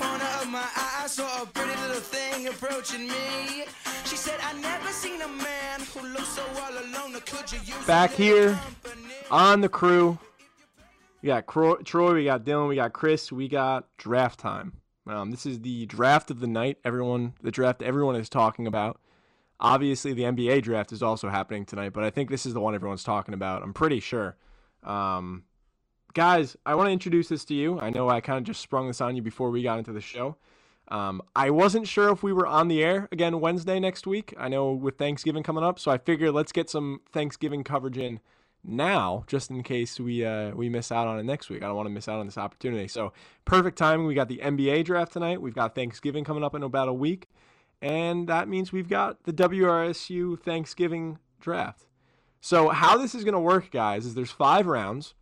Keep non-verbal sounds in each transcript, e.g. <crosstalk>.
corner of my eye, I saw a pretty little thing approaching me. She said, I never seen a man who looks so all alone. Could you use Back here company? on the crew. We got Troy, we got Dylan, we got Chris, we got draft time. Um, this is the draft of the night. Everyone, the draft everyone is talking about. Obviously, the NBA draft is also happening tonight, but I think this is the one everyone's talking about. I'm pretty sure. Um, guys, I want to introduce this to you. I know I kind of just sprung this on you before we got into the show. Um, I wasn't sure if we were on the air again Wednesday next week. I know with Thanksgiving coming up, so I figured let's get some Thanksgiving coverage in now, just in case we uh, we miss out on it next week. I don't want to miss out on this opportunity. So perfect timing. We got the NBA draft tonight. We've got Thanksgiving coming up in about a week, and that means we've got the WRSU Thanksgiving draft. So how this is going to work, guys, is there's five rounds.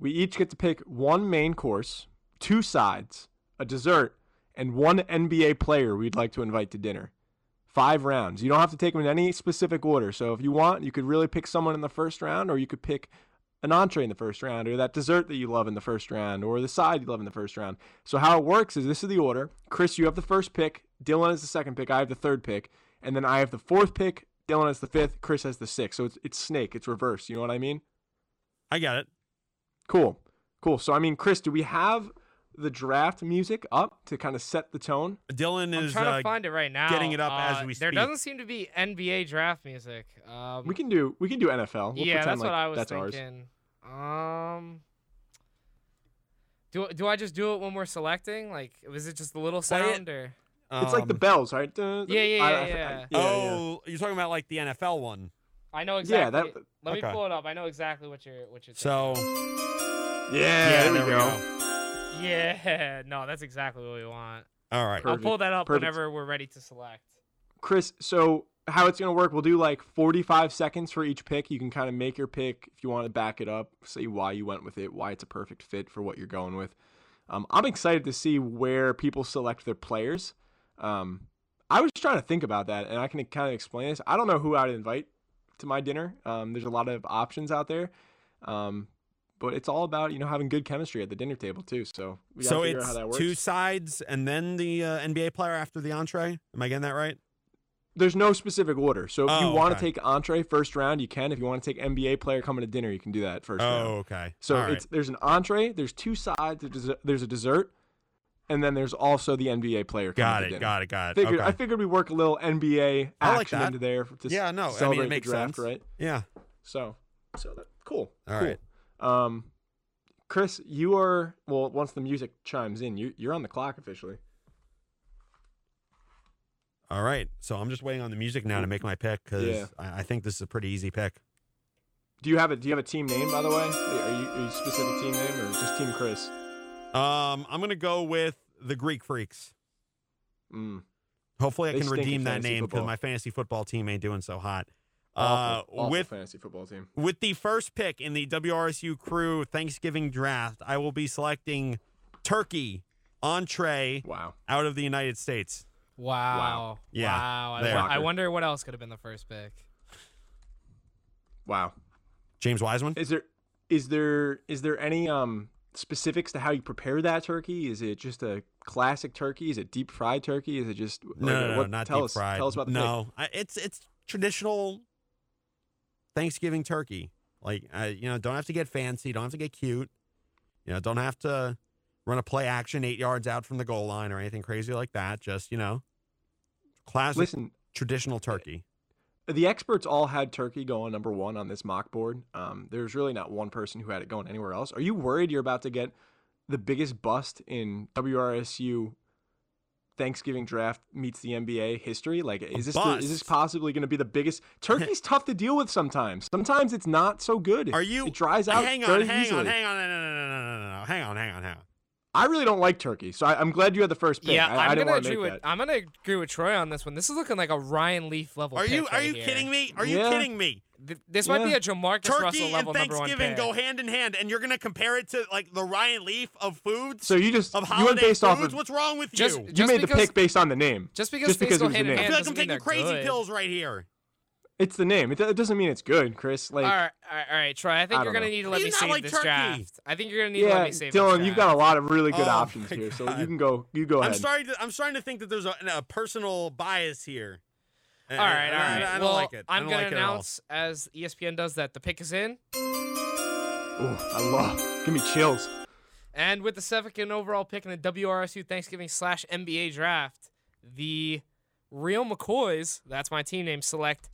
We each get to pick one main course, two sides, a dessert, and one NBA player we'd like to invite to dinner. Five rounds. You don't have to take them in any specific order. So if you want, you could really pick someone in the first round, or you could pick an entree in the first round, or that dessert that you love in the first round, or the side you love in the first round. So how it works is this is the order. Chris, you have the first pick. Dylan has the second pick. I have the third pick, and then I have the fourth pick. Dylan has the fifth. Chris has the sixth. So it's it's snake. It's reverse. You know what I mean? I got it. Cool. Cool. So I mean, Chris, do we have the draft music up to kind of set the tone? Dylan I'm is trying uh, to find it right now. getting it up as Uh, we There doesn't seem to be NBA draft music. Um, We can do we can do NFL. We'll yeah, that's like what I was that's ours. Um, do do I just do it when we're selecting? Like, was it just a little sound or? It's like the um, bells, right? Dun, Yeah, yeah, I- yeah, I- I- yeah. yeah. oh, you're talking about like the NFL one. I know exactly. Yeah, exactly. that- Let me pull it up. I know exactly what you're what you're. So thinking. Yeah, there, we go. yeah, <laughs> no, that's exactly what we want. All right. Perfect. I'll pull that up Perfect. whenever we're ready to select. Chris, so how it's gonna work? We'll do like 45 seconds for each pick. You can kind of make your pick if you want to back it up, say why you went with it, why it's a perfect fit for what you're going with. Um, I'm excited to see where people select their players. Um, I was trying to think about that, and I can kind of explain this. I don't know who I'd invite to my dinner. Um, there's a lot of options out there, um, but it's all about you know having good chemistry at the dinner table too. So we So figure out it's how that works. two sides and then the uh, NBA player after the entree. Am I getting that right? there's no specific order. So if you Oh, want okay. to take entree first round, you can. If you want to take NBA player coming to dinner, you can do that first round. Oh, okay. So All right. it's there's an entree, there's two sides, there's a, there's a dessert, and then there's also the NBA player got it, got it, got it. Figured, okay. I figured we work a little NBA like action that. into there to Yeah, no, I mean, it celebrate makes the draft, sense. right? yeah. So, so that cool. All cool. right. Um, Chris, you are well. Once the music chimes in, you you're on the clock officially. All right. So I'm just waiting on the music now to make my pick because Yeah. I, I think this is a pretty easy pick. Do you have a Do you have a team name by the way? Are you, are you specific team name or just Team Chris? Um, I'm gonna go with the Greek Freaks. Mm. Hopefully, I They can redeem that name because my fantasy football team ain't doing so hot. Uh, Awful, awful with fantasy football team. with the first pick in the WRSU Crew Thanksgiving draft, I will be selecting turkey entree Wow. out of the United States. Wow. Yeah, Wow. I, I wonder what else could have been the first pick. Wow. James Wiseman. Is there is there is there any um specifics to how you prepare that turkey? Is it just a classic turkey? Is it deep fried turkey? Is it just No, like, no, no, what, not tell deep us, fried. Tell us about the no, I, it's it's traditional Thanksgiving turkey. Like, I, you know, don't have to get fancy. Don't have to get cute. You know, don't have to run a play action eight yards out from the goal line or anything crazy like that. Just you know, classic Listen, traditional turkey. The experts all had turkey going number one on this mock board. Um, there's really not one person who had it going anywhere else. Are you worried you're about to get the biggest bust in WRSU Thanksgiving draft meets the NBA history? Like, is this the, is this possibly going to be the biggest? <laughs> Turkey's tough to deal with sometimes. Sometimes it's not so good. Are you? It dries out. Hang very on, hang easily. on, hang on, no, no, no, no, no, no, no, hang on, hang on, hang on. I really don't like turkey, so I, I'm glad you had the first pick. Yeah, I, I am didn't gonna agree with that. I'm gonna agree with Troy on this one. This is looking like a Ryan Leaf level. Are you are right you here. kidding me? Are you kidding me? Th- This might be a Jamarcus Russell Turkey and level number one Thanksgiving go hand in hand, and you're gonna compare it to like the Ryan Leaf of foods So you just of you went based foods. off of What's wrong with Just- you? you just made the pick based on the name. Just because just things because it go was the hand in name. I feel like I'm taking crazy good. pills right here. It's the name. It, it doesn't mean it's good, Chris. Like, all right, all right, all right, Troy. I think I you're gonna know. need to let You me save like this turkey. draft. I think you're gonna need to yeah, let me save this draft. Dylan, you've got a lot of really good Oh options here, so you can go. You go ahead. I'm ahead. starting to I'm starting to think that there's a, a personal bias here. All uh, right, all I, right. I, I don't well, like it. I I'm don't gonna like it at all. announce as ESPN does that the pick is in, Ooh, I love. Give me chills. and with the second overall pick in the WRSU Thanksgiving slash NBA draft, the Real McCoys, that's my team name, select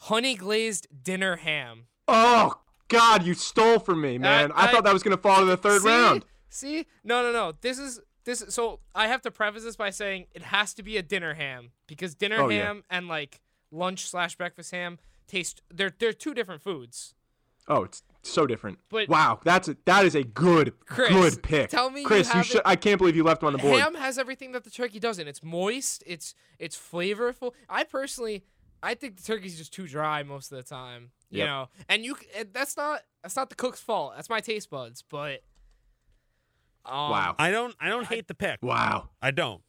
honey glazed dinner ham. Oh God, you stole from me, man. I, I- thought that was gonna fall to the third See? round. See? No, no, no. This is this. Is, so I have to preface this by saying it has to be a dinner ham because dinner Oh, yeah. ham and like lunch slash breakfast ham taste. They're they're two different foods. Oh, it's so different. But- wow, that's a, that is a good Chris, good pick. tell me Chris, you, haven't- should. I can't believe you left him on the board. Ham has everything that the turkey doesn't. It's moist. It's it's flavorful. I personally, I think the turkey's just too dry most of the time. You Yep. know, and you that's not that's not the cook's fault. That's my taste buds. But um, Wow. I don't I don't hate the pick. Wow. I don't.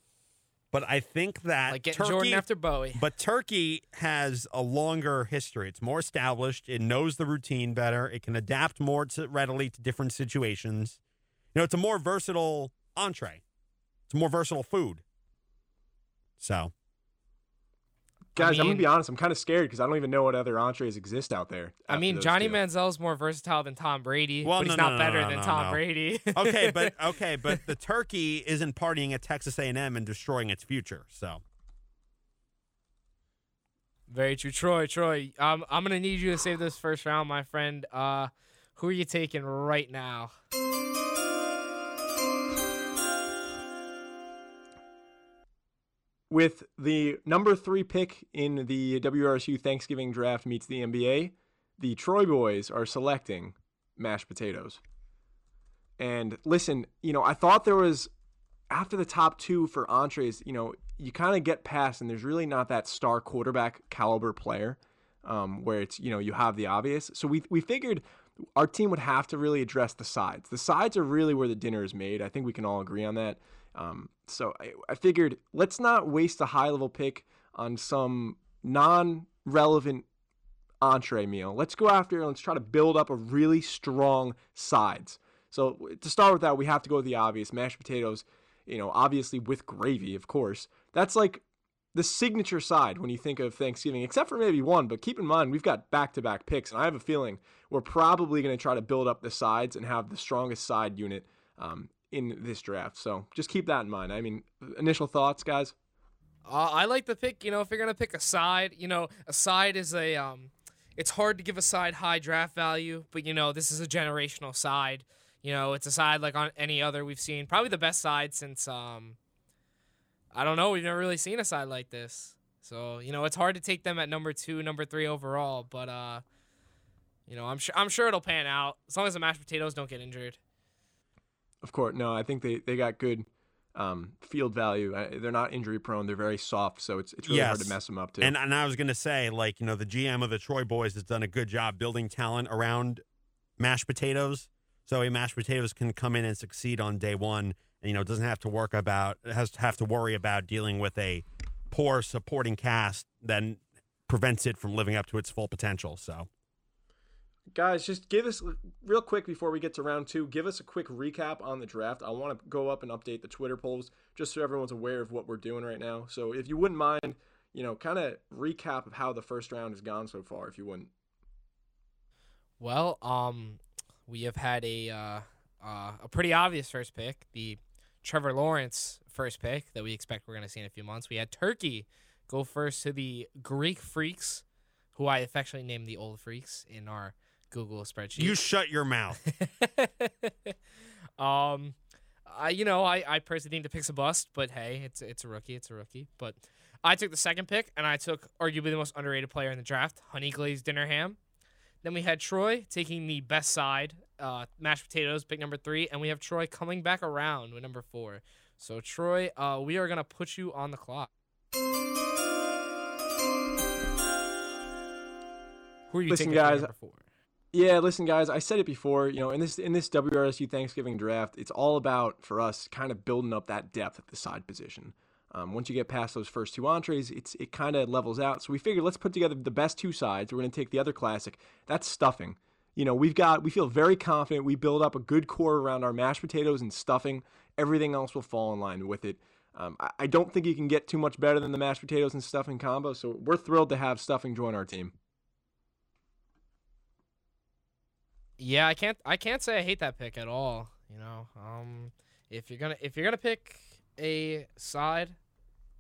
But I think that like getting turkey Jordan after Bowie. <laughs> But Turkey has a longer history. It's more established. It knows the routine better. It can adapt more to, readily to different situations. You know, it's a more versatile entree. It's a more versatile food. So, Guys, I'm mean- gonna be honest. I'm kind of scared because I don't even know what other entrees exist out there. I mean, Johnny two. Manziel's more versatile than Tom Brady, Well, but he's not no, no, better no, than no, Tom no. Brady. <laughs> okay, but <laughs> okay, but the turkey isn't partying at Texas A&M and destroying its future. So, very true, Troy. Troy, um, I'm gonna need you to save this first round, my friend. Uh, who are you taking right now? With the number three pick in the WRSU Thanksgiving draft meets the NBA, the Troy boys are selecting mashed potatoes. And listen, you know, I thought there was after the top two for entrees, you know, you kind of get past, and there's really not that star quarterback caliber player um, where it's, you know, you have the obvious. So we, we figured our team would have to really address the sides. The sides are really where the dinner is made. I think we can all agree on that. Um, so I, I figured let's not waste a high level pick on some non relevant entree meal. Let's go after and let's try to build up a really strong sides. So to start with that, we have to go with the obvious mashed potatoes, you know, obviously with gravy, of course. That's like the signature side when you think of Thanksgiving, except for maybe one. But keep in mind, we've got back to back picks, and I have a feeling we're probably going to try to build up the sides and have the strongest side unit um, in this draft. So just keep that in mind. I mean, initial thoughts, guys? Uh, I like the pick. You know, if you're gonna pick a side, you know, a side is a um, it's hard to give a side high draft value, but you know, this is a generational side. You know, it's a side like on any other we've seen. Probably the best side since um, I don't know. We've never really seen a side like this. So you know, it's hard to take them at number two, number three overall. But uh, you know, I'm sure I'm sure it'll pan out as long as the mashed potatoes don't get injured. Of course, no. I think they, they got good um, field value. I, they're not injury prone. They're very soft, so it's it's really hard to mess them up too. and and I was gonna say, like, you know, the GM of the Troy Boys has done a good job building talent around mashed potatoes. So a mashed potatoes can come in and succeed on day one, and you know, doesn't have to work about has to have to worry about dealing with a poor supporting cast that prevents it from living up to its full potential. So. Guys, just give us real quick before we get to round two. Give us a quick recap on the draft. I want to go up and update the Twitter polls just so everyone's aware of what we're doing right now. So if you wouldn't mind, you know, kind of recap of how the first round has gone so far, if you wouldn't. Well, um, we have had a uh, uh, a pretty obvious first pick, the Trevor Lawrence first pick that we expect we're going to see in a few months. We had Turkey go first to the Greek Freaks, who I affectionately named the Old Freaks in our Google spreadsheet. You shut your mouth. <laughs> um, I you know I I personally think the pick's a bust, but hey, it's it's a rookie, it's a rookie. But I took the second pick, and I took arguably the most underrated player in the draft, Honey Glazed Dinner Ham. Then we had Troy taking the best side, uh, mashed potatoes, pick number three, and we have Troy coming back around with number four. So Troy, uh, we are gonna put you on the clock. Who are you Listen, taking at guys, number four? Yeah, listen, guys. I said it before. You know, in this in this WRSU Thanksgiving draft, it's all about for us kind of building up that depth at the side position. Um, once you get past those first two entrees, it's it kind of levels out. So we figured let's put together the best two sides. We're going to take the other classic. That's stuffing. You know, we've got we feel very confident. We build up a good core around our mashed potatoes and stuffing. Everything else will fall in line with it. Um, I, I don't think you can get too much better than the mashed potatoes and stuffing combo. So we're thrilled to have stuffing join our team. Yeah, I can't I can't say I hate that pick at all. You know, um, if you're gonna if you're gonna pick a side,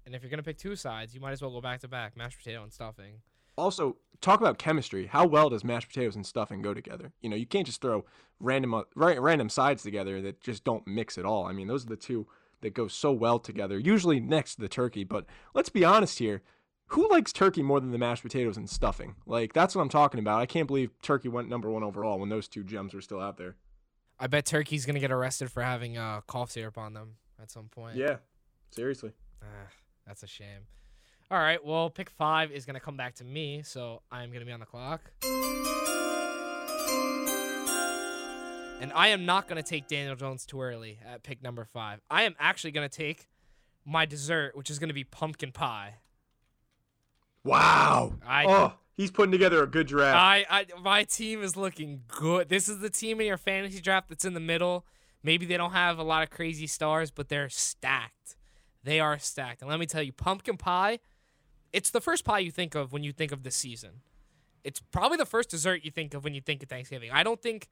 and if you're gonna pick two sides, you might as well go back to back mashed potato and stuffing. Also, talk about chemistry. How well does mashed potatoes and stuffing go together? You know, you can't just throw random uh, random sides together that just don't mix at all. I mean, those are the two that go so well together. Usually next to the turkey, but let's be honest here. Who likes turkey more than the mashed potatoes and stuffing? Like that's what I'm talking about. I can't believe turkey went number one overall when those two gems were still out there. I bet Turkey's gonna get arrested for having uh, cough syrup on them at some point. Yeah, seriously. Ah, that's a shame. All right, well, pick five is gonna come back to me, so I'm gonna be on the clock. And I am not gonna take Daniel Jones too early at pick number five. I am actually gonna take my dessert, which is gonna be pumpkin pie. Wow. I- oh, he's putting together a good draft. I, I my team is looking good. This is the team in your fantasy draft that's in the middle. Maybe they don't have a lot of crazy stars, but they're stacked. They are stacked. And let me tell you, pumpkin pie, it's the first pie you think of when you think of the season. It's probably the first dessert you think of when you think of Thanksgiving. I don't think,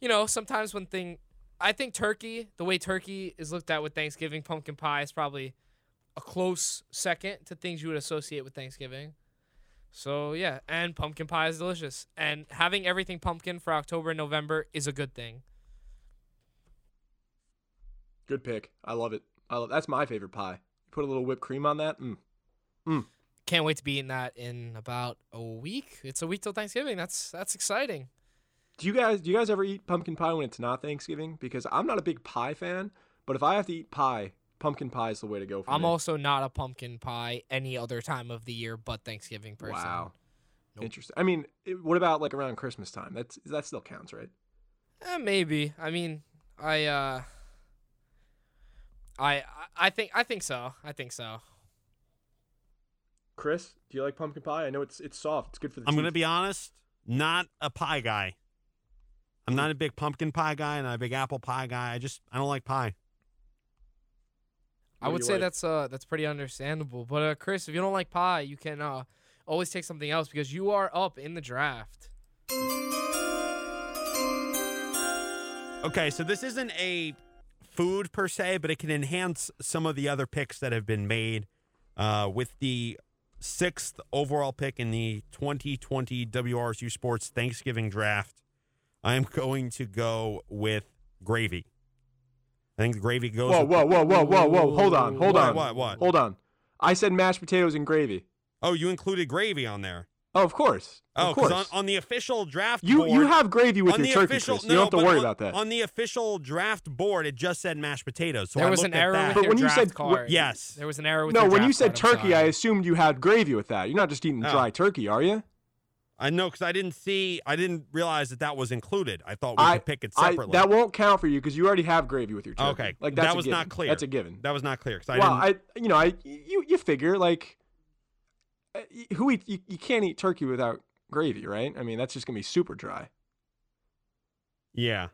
you know, sometimes when thing, I think turkey, the way turkey is looked at with Thanksgiving, pumpkin pie is probably a close second to things you would associate with Thanksgiving. So yeah, and pumpkin pie is delicious. And having everything pumpkin for October and November is a good thing. good pick. I love it. I love, that's my favorite pie. Put a little whipped cream on that. Mm. Can't wait to be eating that in about a week. It's a week till Thanksgiving. That's that's exciting. Do you guys do you guys ever eat pumpkin pie when it's not Thanksgiving? Because I'm not a big pie fan, but if I have to eat pie, pumpkin pie is the way to go for I'm me. also not a pumpkin pie any other time of the year but Thanksgiving person. Wow. Nope. Interesting. I mean, it, what about like around Christmas time? That's that still counts, right? Eh, maybe. I mean, I uh I I- I think I think so. I think so. Chris, do you like pumpkin pie? I know it's it's soft. It's good for the I'm teeth. going to be honest, not a pie guy. I'm not a big pumpkin pie guy, not a big apple pie guy. I just I don't like pie. I would say like? that's uh that's pretty understandable. But uh Chris, if you don't like pie, you can uh always take something else because you are up in the draft. Okay, so this isn't a food per se, but it can enhance some of the other picks that have been made uh, with the sixth overall pick in the 2020 WRSU Sports Thanksgiving Draft. I am <laughs> going to go with gravy. I think the gravy goes. Whoa, whoa, whoa, whoa, whoa, whoa! Hold on, hold What, on, what, what? hold on. I said mashed potatoes and gravy. Oh, you included gravy on there. Oh, of course. Oh, of course. because on, on the official draft you board, you have gravy with on your the turkey, official, no, You don't have to worry on, about that. On the official draft board, it just said mashed potatoes. So there I was an error that. with But your when you draft said- card. yes. There was an error with the draft. no, your when you said card, turkey, I assumed you had gravy with that. You're not just eating Oh. dry turkey, are you? I know because I didn't see, I didn't realize that that was included. I thought we I could pick it I, separately. that won't count for you because you already have gravy with your turkey. Okay, like that was not clear. That's a given. that was not clear because I well, didn't. I you know I you you figure like uh, who eat you, you can't eat turkey without gravy, right? I mean that's just gonna be super dry. yeah.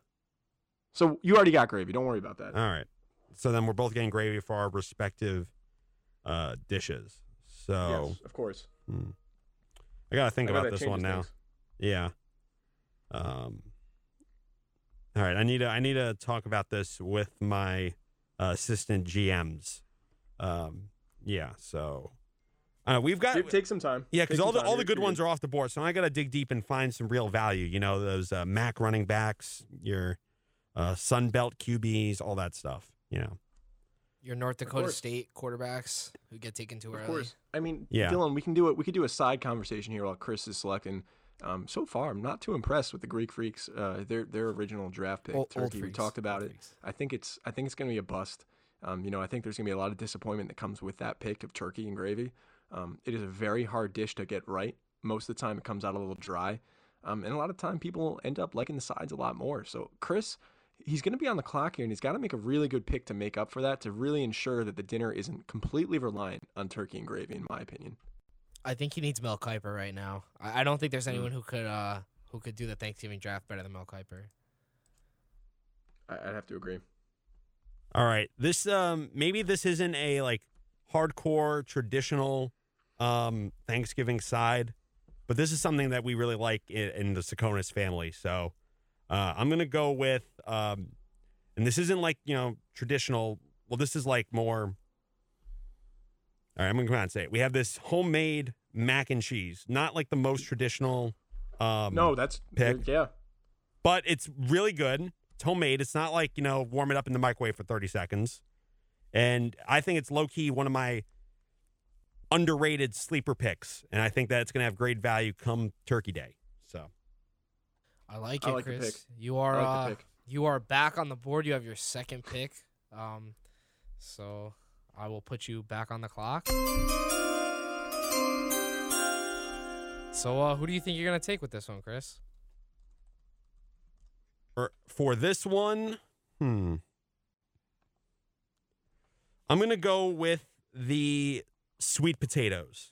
So you already got gravy. Don't worry about that. All right. So then we're both getting gravy for our respective uh, dishes. So yes, of course. hmm. I got to think I about that this one now. things. Yeah. Um. All right, I need to I need to talk about this with my uh, assistant GMs. Um. Yeah. So, uh, we've got take some time. yeah, because all the all the good ones are off the board. So I got to dig deep and find some real value. You know, those uh, MAC running backs, your uh, Sun Belt QBs, all that stuff. You know. Your North Dakota. State quarterbacks who get taken too Of early. course. I mean, Yeah. Dylan, we can do it. We could do a side conversation here while Chris is selecting. Um, so far, I'm not too impressed with the Greek Freaks. Uh, their their original draft pick, Old- old Turkey. we talked about old it. freaks. I think it's I think it's going to be a bust. Um, you know, I think there's going to be a lot of disappointment that comes with that pick of turkey and gravy. Um, it is a very hard dish to get right. Most of the time, it comes out a little dry, um, and a lot of time people end up liking the sides a lot more. So, Chris, he's going to be on the clock here, and he's got to make a really good pick to make up for that to really ensure that the dinner isn't completely reliant on turkey and gravy, in my opinion. I think he needs Mel Kiper right now. I, I don't think there's anyone who could uh who could do the Thanksgiving draft better than Mel Kiper. I- I'd have to agree. All right. This um maybe this isn't a like hardcore traditional um Thanksgiving side, but this is something that we really like in, in the Tsakonas family. So uh, I'm gonna go with um, and this isn't like you know traditional. Well, this is like more. All right, I'm gonna come out and say it. We have this homemade mac and cheese, not like the most traditional. Um, No, that's pick. yeah. but it's really good. It's homemade. It's not like, you know, warm it up in the microwave for 30 seconds. And I think it's low key one of my underrated sleeper picks. And I think that it's going to have great value come Turkey Day. So, I like I it, like the Chris. pick. You are I like uh, the pick. You are back on the board. You have your second pick. Um, so I will put you back on the clock. So uh, who do you think you're gonna take with this one, Chris? for, for this one, hmm. I'm going to go with the sweet potatoes.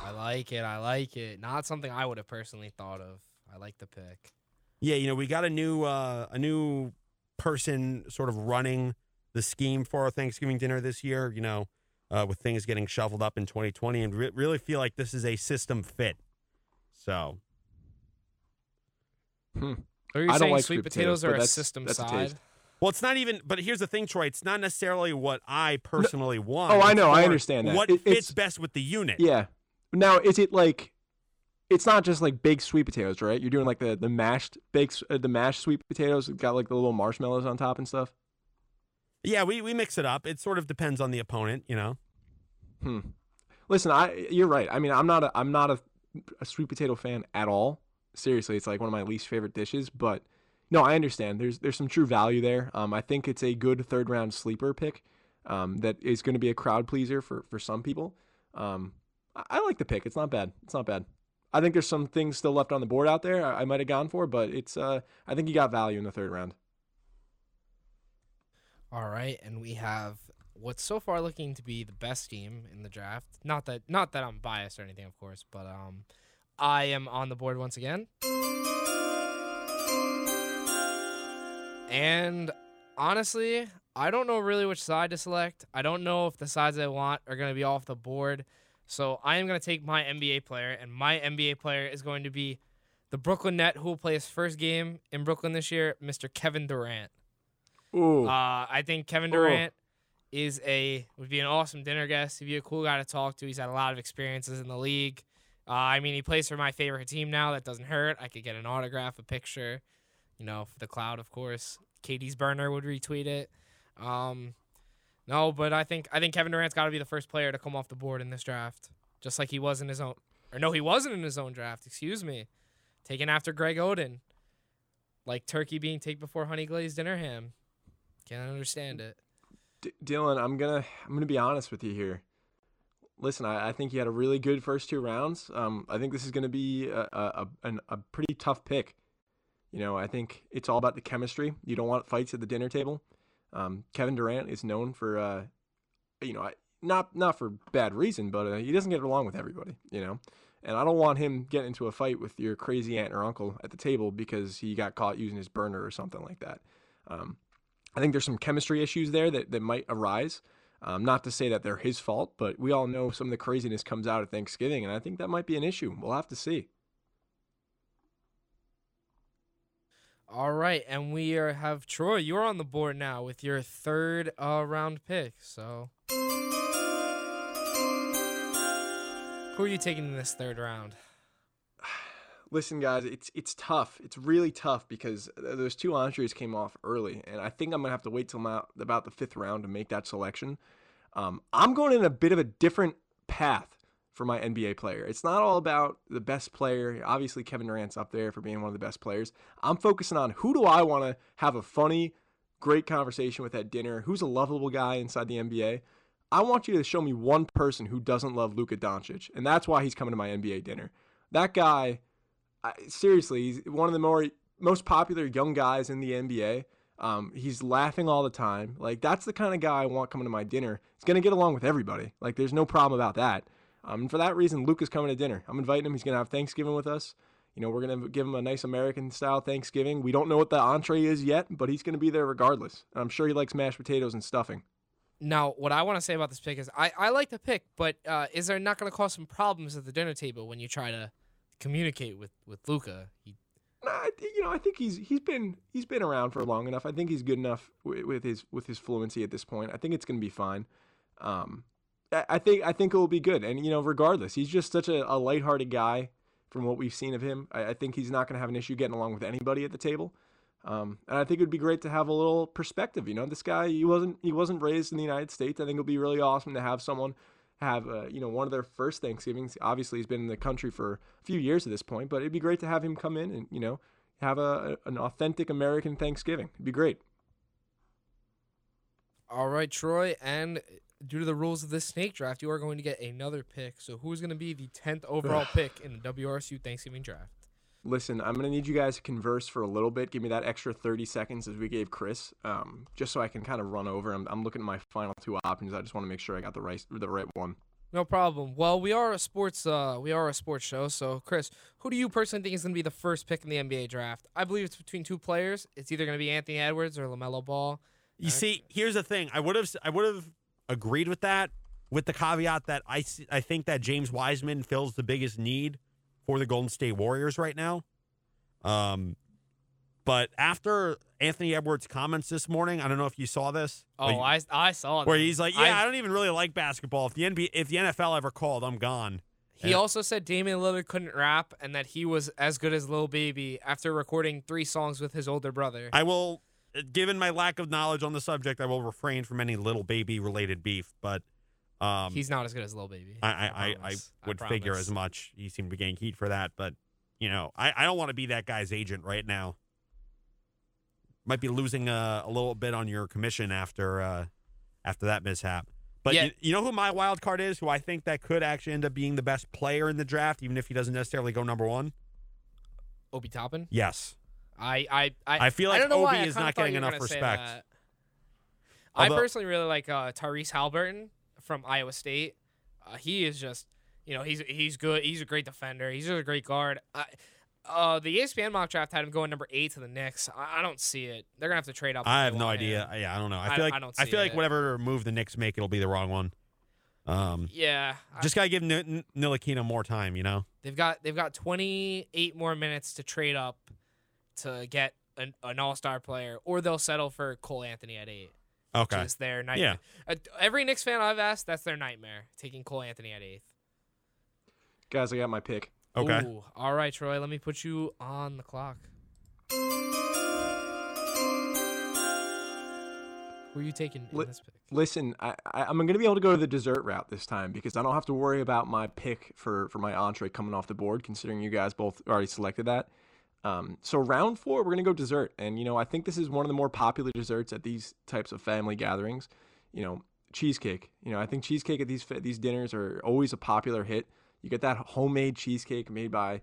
I like it. I like it. Not something I would have personally thought of. I like the pick. Yeah, you know, we got a new uh, a new person sort of running the scheme for our Thanksgiving dinner this year. You know, uh, with things getting shuffled up in 2020, and re- really feel like this is a system fit. So, Hmm. Are you I don't saying like sweet sweet potatoes, potatoes, are a system that's a side? taste. well, it's not even. But here's the thing, Troy. It's not necessarily what I personally want. Oh, I know, I understand that. What It- fits best with the unit? Yeah. Now, is it like? It's not just like baked sweet potatoes, right? You're doing like the the mashed baked uh, the mashed sweet potatoes. Got like the little marshmallows on top and stuff. Yeah, we we mix it up. It sort of depends on the opponent, you know. Hmm. Listen, I you're right. I mean, I'm not a I'm not a, a sweet potato fan at all. Seriously, it's like one of my least favorite dishes. But no, I understand. There's there's some true value there. Um, I think it's a good third round sleeper pick. Um, that is going to be a crowd pleaser for for some people. Um, I, I like the pick. It's not bad. It's not bad. I think there's some things still left on the board out there. I, I might have gone for, but it's uh, I think you got value in the third round. All right, and we have what's so far looking to be the best team in the draft. Not that not that I'm biased or anything, of course, but um, I am on the board once again. And honestly, I don't know really which side to select. I don't know if the sides I want are going to be off the board. So I am going to take my NBA player, and my NBA player is going to be the Brooklyn Net, who will play his first game in Brooklyn this year, Mr. Kevin Durant. Ooh, Uh, I think Kevin. Durant is a would be an awesome dinner guest. He'd be a cool guy to talk to. He's had a lot of experiences in the league. Uh, I mean, he plays for my favorite team now. That doesn't hurt. I could get an autograph, a picture, you know, for the cloud, of course. KD's burner would retweet it. Um, no, but I think I think Kevin Durant's got to be the first player to come off the board in this draft, just like he was in his own. Or no, he wasn't in his own draft. Excuse me, taken after Greg Oden, like turkey being taken before honey glazed dinner ham. Can't understand it. D- Dylan, I'm gonna I'm gonna be honest with you here. Listen, I, I think you had a really good first two rounds. Um, I think this is gonna be a a, a, a pretty tough pick. You know, I think it's all about the chemistry. You don't want fights at the dinner table. Um, Kevin Durant is known for, uh, you know, not not for bad reason, but uh, he doesn't get along with everybody. You know, and I don't want him getting into a fight with your crazy aunt or uncle at the table because he got caught using his burner or something like that. Um, I think there's some chemistry issues there that, that might arise. Um, not to say that they're his fault, but we all know some of the craziness comes out at Thanksgiving, and I think that might be an issue. We'll have to see. All right, and we are have Troy. You're on the board now with your third uh, round pick. So, who are you taking in this third round? <sighs> Listen, guys, it's it's tough. It's really tough because those two entrees came off early, and I think I'm gonna have to wait till about, about the fifth round to make that selection. Um, I'm going in a bit of a different path for my NBA player. It's not all about the best player. Obviously, Kevin Durant's up there for being one of the best players. I'm focusing on who do I want to have a funny, great conversation with at dinner. Who's a lovable guy inside the NBA? I want you to show me one person who doesn't love Luka Doncic, and that's why he's coming to my NBA dinner. That guy, I, seriously, he's one of the more most popular young guys in the NBA. Um, he's laughing all the time. Like that's the kind of guy I want coming to my dinner. He's gonna get along with everybody. Like there's no problem about that. Um, and for that reason, Luke is coming to dinner. I'm inviting him. He's gonna have Thanksgiving with us. You know, we're gonna give him a nice American style Thanksgiving. We don't know what the entree is yet, but he's gonna be there regardless. And I'm sure he likes mashed potatoes and stuffing. Now, what I want to say about this pick is I, I like the pick, but uh, is there not going to cause some problems at the dinner table when you try to communicate with with Luka? He, Nah, you know, I think he's he's been he's been around for long enough. I think he's good enough with, with his with his fluency at this point. I think it's gonna be fine. Um, I, think I think it will be good. And you know, regardless, he's just such a, a lighthearted guy. From what we've seen of him, I, I think he's not gonna have an issue getting along with anybody at the table. Um, and I think it would be great to have a little perspective. You know, this guy he wasn't he wasn't raised in the United States. I think it'll be really awesome to have someone have uh, you know one of their first Thanksgivings. Obviously, he's been in the country for a few years at this point, but it'd be great to have him come in and you know have a an authentic American Thanksgiving. It'd be great. all right, Troy, and due to the rules of this snake draft, you are going to get another pick. So, who's going to be the tenth overall pick in the WRSU Thanksgiving draft? Listen, I'm gonna need you guys to converse for a little bit. Give me that extra 30 seconds as we gave Chris, um, just so I can kind of run over. I'm, I'm looking at my final two options. I just want to make sure I got the right the right one. No problem. Well, we are a sports uh we are a sports show. So, Chris, who do you personally think is going to be the first pick in the NBA draft? I believe it's between two players. It's either going to be Anthony Edwards or LaMelo Ball. You see, here's the thing. I would have I would have agreed with that with the caveat that I I think that James Wiseman fills the biggest need for the Golden State Warriors right now. Um but after Anthony Edwards' comments this morning, I don't know if you saw this. Oh, like, I I saw it. where he's like, "Yeah, I, I- don't even really like basketball. If the NBA, if the NFL ever called, I'm gone." He Yeah. also said Damian Lillard couldn't rap and that he was as good as Lil Baby after recording three songs with his older brother. I will, given my lack of knowledge on the subject, I will refrain from any Lil Baby related beef. But um, He's not as good as Lil Baby. I, I, I, I would figure as much. He seemed to be getting heat for that, but you know, I, I don't want to be that guy's agent right now. Might be losing uh, a little bit on your commission after uh, after that mishap. But Yeah. you, you know who my wild card is? Who I think that could actually end up being the best player in the draft, even if he doesn't necessarily go number one. Obi Toppin. Yes, I I I, I feel like why. Obi is not getting enough respect. that. I personally really like uh, Tyrese Halliburton from Iowa State. Uh, he is just, you know, he's he's good. He's a great defender. He's just a great guard. I, uh, the ESPN mock draft had him going number eight to the Knicks. I, I don't see it. They're gonna have to trade up. I have no idea. him. Yeah, I don't know. I I- feel like I don't I feel like whatever move the Knicks make, it'll be the wrong one. Um, Yeah, I- just gotta give N- N- Ntilikina more time. You know. they've got they've got 28 more minutes to trade up to get an, an All Star player, or they'll settle for Cole Anthony at eight. Okay. Which is their nightmare. Uh, every Knicks fan I've asked, that's their nightmare, taking Cole Anthony at eighth. Guys, I got my pick. Okay. Ooh, all right, Troy. Let me put you on the clock. Who are you taking in Li- this pick? Listen, I, I, I'm going to be able to go to the dessert route this time because I don't have to worry about my pick for, for my entree coming off the board, considering you guys both already selected that. Um, so round four, we're to go dessert. And, you know, I think this is one of the more popular desserts at these types of family gatherings. You know, cheesecake. You know, I think cheesecake at these these dinners are always a popular hit. You get that homemade cheesecake made by,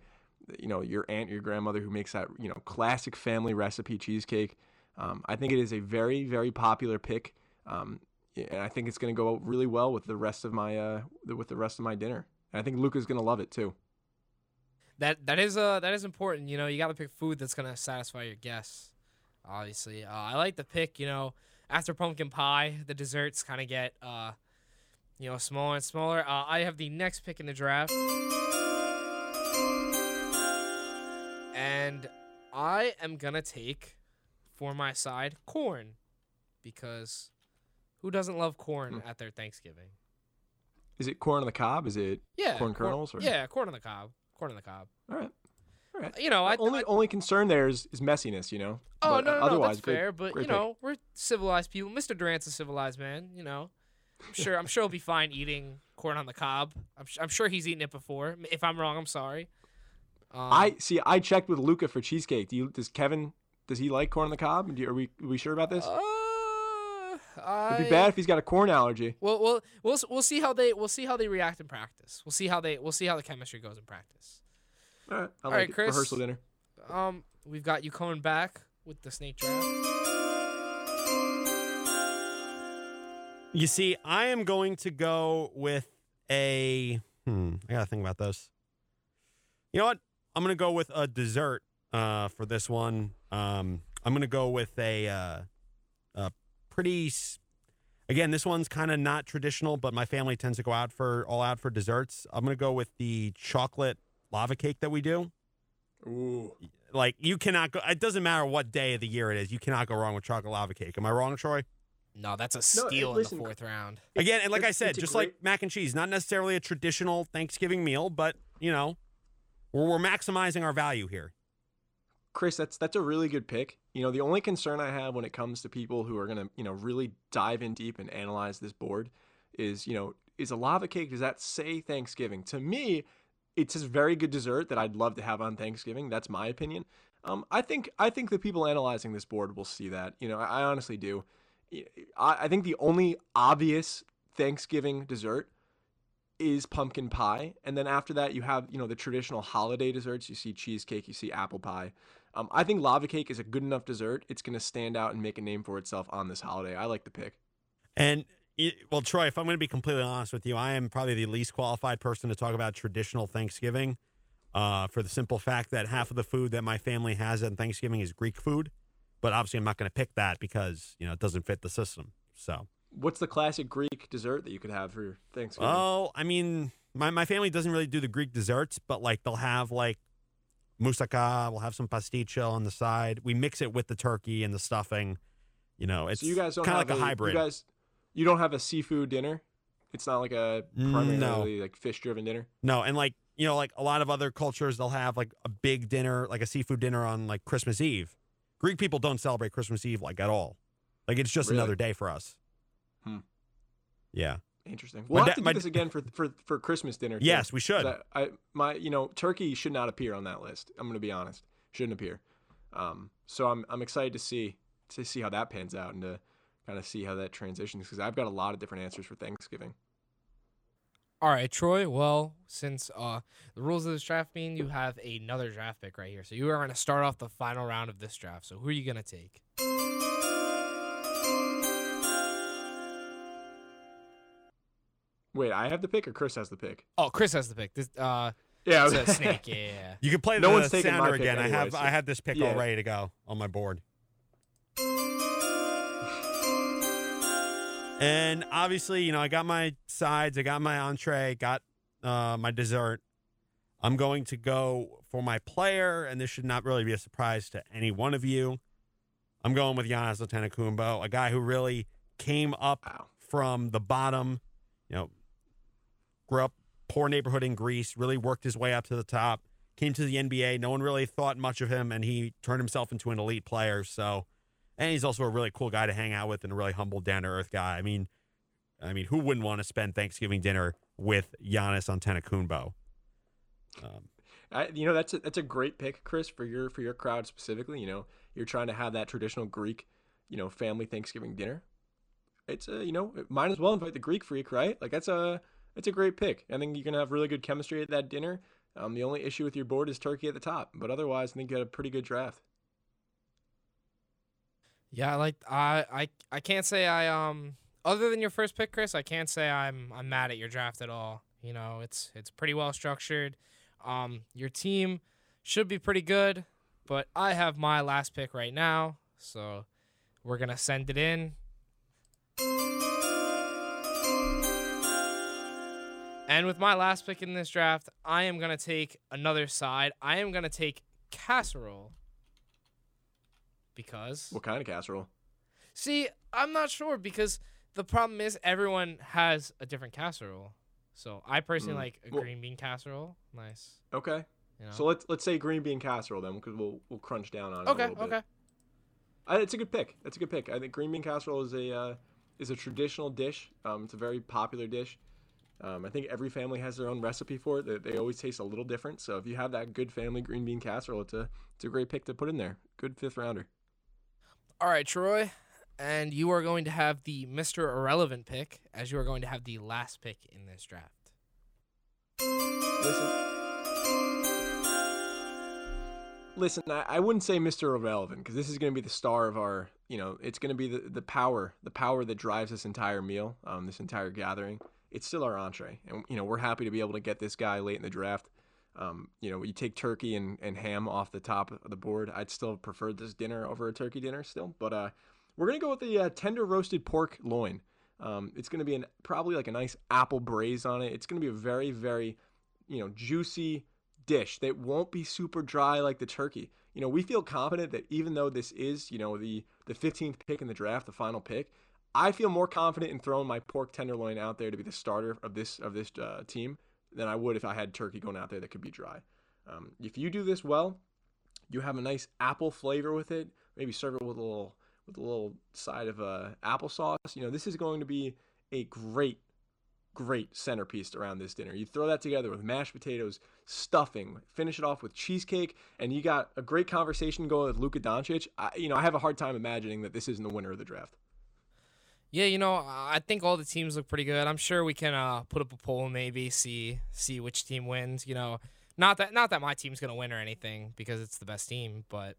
you know, your aunt, your grandmother who makes that, you know, classic family recipe cheesecake. Um, I think it is a very, very popular pick. Um, and I think it's to go really well with the rest of my uh, with the rest of my dinner. And I think Luka's to love it too. That that is uh that is important. You know, you got to pick food that's gonna satisfy your guests. Obviously, uh, I like the pick. You know, after pumpkin pie, the desserts kind of get uh, you know, smaller and smaller. Uh, I have the next pick in the draft, and I am gonna take for my side corn, because who doesn't love corn Hmm. at their Thanksgiving? Is it corn on the cob? Is it Yeah, corn kernels? Or? Yeah, corn on the cob. Corn on the cob. All right. All right. You know, I only I, only concern there is, is messiness. You know. Oh But, no, no, no, otherwise, that's great- fair. But you pick. know, we're civilized people. Mr. Durant's a civilized man. You know, I'm sure. I'm sure he'll be fine eating corn on the cob. I'm, I'm sure he's eaten it before. If I'm wrong, I'm sorry. Um, I see. I checked with Luka for cheesecake. Do you? Does Kevin? Does he like corn on the cob? Do you- Are we? Are we sure about this? Uh, It'd be bad if he's got a corn allergy. Well, we'll we'll we'll see how they we'll see how they react in practice. We'll see how they we'll see how the chemistry goes in practice. All right. I All like right. Chris. Rehearsal dinner. Um, we've got you coming back with the snake draft. You see, I am going to go with a. Hmm, I gotta think about this. You know what? I'm gonna go with a dessert uh, for this one. Um, I'm gonna go with a, uh, a pretty. Again, this one's kind of not traditional, but my family tends to go out for all out for desserts. I'm gonna go with the chocolate lava cake that we do. Ooh. Like you cannot go. It doesn't matter what day of the year it is. You cannot go wrong with chocolate lava cake. Am I wrong, Troy? No, that's a No, steal in the fourth round. Again, and like I said, just great- like mac and cheese, not necessarily a traditional Thanksgiving meal, but you know, we're, we're maximizing our value here. Chris, that's that's a really good pick. You know, the only concern I have when it comes to people who are gonna, you know, really dive in deep and analyze this board is, you know, is a lava cake, does that say Thanksgiving? To me, it's a very good dessert that I'd love to have on Thanksgiving. That's my opinion. Um, I think I think the people analyzing this board will see that. You know, I, I honestly do. I, I think the only obvious Thanksgiving dessert is pumpkin pie, and then after that you have you know the traditional holiday desserts. You see cheesecake, you see apple pie. Um, I think lava cake is a good enough dessert. It's going to stand out and make a name for itself on this holiday. I like the pick. And it, well, Troy, if I'm going to be completely honest with you, I am probably the least qualified person to talk about traditional Thanksgiving. Uh, for the simple fact that half of the food that my family has on Thanksgiving is Greek food, but obviously I'm not going to pick that because you know it doesn't fit the system. So, What's the classic Greek dessert that you could have for Thanksgiving? oh, I mean, my my family doesn't really do the Greek desserts, but like they'll have like moussaka, we'll have some pasticcio on the side. We mix it with the turkey and the stuffing. You know, it's so you guys kind of like a hybrid. You guys, you don't have a seafood dinner. It's not like a Mm, No. primarily like fish driven dinner. No, and like you know, like a lot of other cultures, they'll have like a big dinner, like a seafood dinner on like Christmas Eve. Greek people don't celebrate Christmas Eve like at all. Like it's just Really? another day for us. Hmm. Yeah. Interesting. We'll My have da- to my do this again for for for Christmas dinner. too. Yes, we should. I, I my you know turkey should not appear on that list. I'm gonna be honest, shouldn't appear. Um, so I'm I'm excited to see to see how that pans out and to kind of see how that transitions because I've got a lot of different answers for Thanksgiving. All right, Troy. Well, since uh, the rules of this draft mean you have another draft pick right here, so you are going to start off the final round of this draft. So who are you going to take? Wait, I have the pick or Chris has the pick? Oh, Chris has the pick. This uh, Yeah, it's a snake. Yeah, yeah, yeah. You can play No the one's taking my sounder pick again. I have so- I had this pick Yeah. all ready to go on my board. And obviously, you know, I got my sides, I got my entree, got uh, my dessert. I'm going to go for my player, and this should not really be a surprise to any one of you. I'm going with Giannis Antetokounmpo, a guy who really came up Wow. from the bottom. You know, grew up poor neighborhood in Greece, really worked his way up to the top, came to the NBA. No one really thought much of him, and he turned himself into an elite player. So, and he's also a really cool guy to hang out with and a really humble, down to earth guy. I mean, I mean, who wouldn't want to spend Thanksgiving dinner with Giannis Antetokounmpo? Um, I, you know that's a, that's a great pick, Chris, for your for your crowd specifically. You know, you're trying to have that traditional Greek, you know, family Thanksgiving dinner. It's a you know, might as well invite the Greek freak, right? Like that's a it's a great pick. I think you can have really good chemistry at that dinner. Um, the only issue with your board is turkey at the top, but otherwise, I think you had a pretty good draft. Yeah, I like I I I can't say I um other than your first pick, Chris, I can't say I'm I'm mad at your draft at all. You know, it's it's pretty well structured. Um, your team should be pretty good, but I have my last pick right now, so we're gonna send it in. And with my last pick in this draft, I am gonna take another side. I am gonna take casserole because What kind of casserole? See, I'm not sure because the problem is everyone has a different casserole. So I personally Mm. like a Well- green bean casserole. Nice. Okay, You know? so let's let's say green bean casserole then, because we'll we'll crunch down on it okay, a little bit. okay. It's a good pick. That's a good pick. I think green bean casserole is a uh, is a traditional dish. Um, it's a very popular dish. Um, I think every family has their own recipe for it. They, they always taste a little different. So if you have that good family green bean casserole, it's a it's a great pick to put in there. Good fifth rounder. All right, Troy. And you are going to have the Mr. Irrelevant pick as you are going to have the last pick in this draft. Listen. Listen, I, I wouldn't say Mr. Irrelevant because this is going to be the star of our, you know, it's going to be the, the power, the power that drives this entire meal, um, this entire gathering. It's still our entree. And, you know, we're happy to be able to get this guy late in the draft. Um, you know, you take turkey and, and ham off the top of the board. I'd still prefer this dinner over a turkey dinner still. But uh, we're to go with the uh, tender roasted pork loin. Um, it's to be an probably like a nice apple braise on it. It's to be a very, very, you know, juicy dish that won't be super dry like the turkey. You know, we feel confident that even though this is, you know, the the 15th pick in the draft, the final pick, I feel more confident in throwing my pork tenderloin out there to be the starter of this of this uh, team than I would if I had turkey going out there that could be dry. Um, if you do this well, you have a nice apple flavor with it. Maybe serve it with a little with a little side of uh, applesauce. You know, this is going to be a great, great centerpiece around this dinner. You throw that together with mashed potatoes, stuffing, finish it off with cheesecake, and you got a great conversation going with Luka Doncic. I, you know, I have a hard time imagining that this isn't the winner of the draft. Yeah, you know, I think all the teams look pretty good. I'm sure we can uh, put up a poll, maybe see see which team wins. You know, not that not that my team's gonna win or anything because it's the best team, but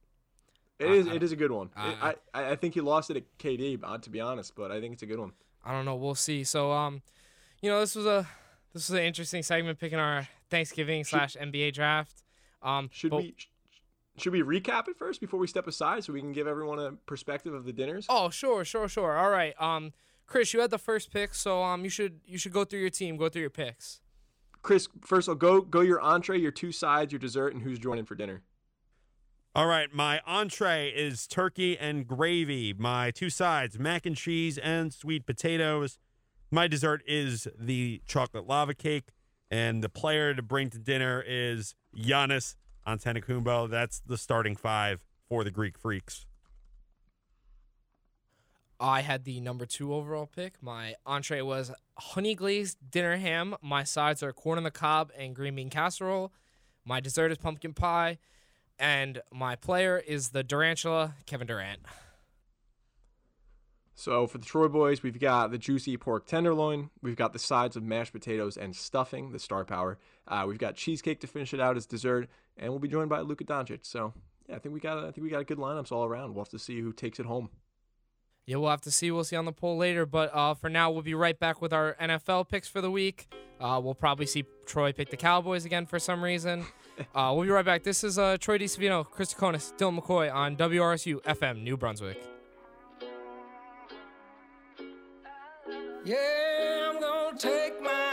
it is it is a good one. I, I I think he lost it at KD, uh, to be honest, but I think it's a good one. I don't know. We'll see. So um, you know, this was a this was an interesting segment picking our Thanksgiving slash NBA draft. Um, should we should we recap it first before we step aside so we can give everyone a perspective of the dinners? Oh, sure, sure, sure. All right. Um, Chris, you had the first pick, so um, you should you should go through your team, go through your picks. Chris, first of all, go go your entree, your two sides, your dessert, and who's joining for dinner. All right, my entree is turkey and gravy. My two sides, mac and cheese and sweet potatoes. My dessert is the chocolate lava cake, and the player to bring to dinner is Giannis Antetokounmpo. That's the starting five for the Greek Freaks. I had the number two overall pick. My entree was honey glazed dinner ham. My sides are corn on the cob and green bean casserole. My dessert is pumpkin pie. And my player is the Durantula, Kevin Durant. So for the Troy boys, we've got the juicy pork tenderloin. We've got the sides of mashed potatoes and stuffing, the star power. Uh, we've got cheesecake to finish it out as dessert, and we'll be joined by Luka Doncic. So yeah, I think we got I think we got a good lineups all around. We'll have to see who takes it home. Yeah, we'll have to see. We'll see on the poll later. But uh, for now, we'll be right back with our NFL picks for the week. Uh, we'll probably see Troy pick the Cowboys again for some reason. <laughs> Uh, we'll be right back. This is uh, Troy DeSavino, Chris Tsakonas, Dylan McCoy on WRSU FM New Brunswick. Yeah, I'm gonna take my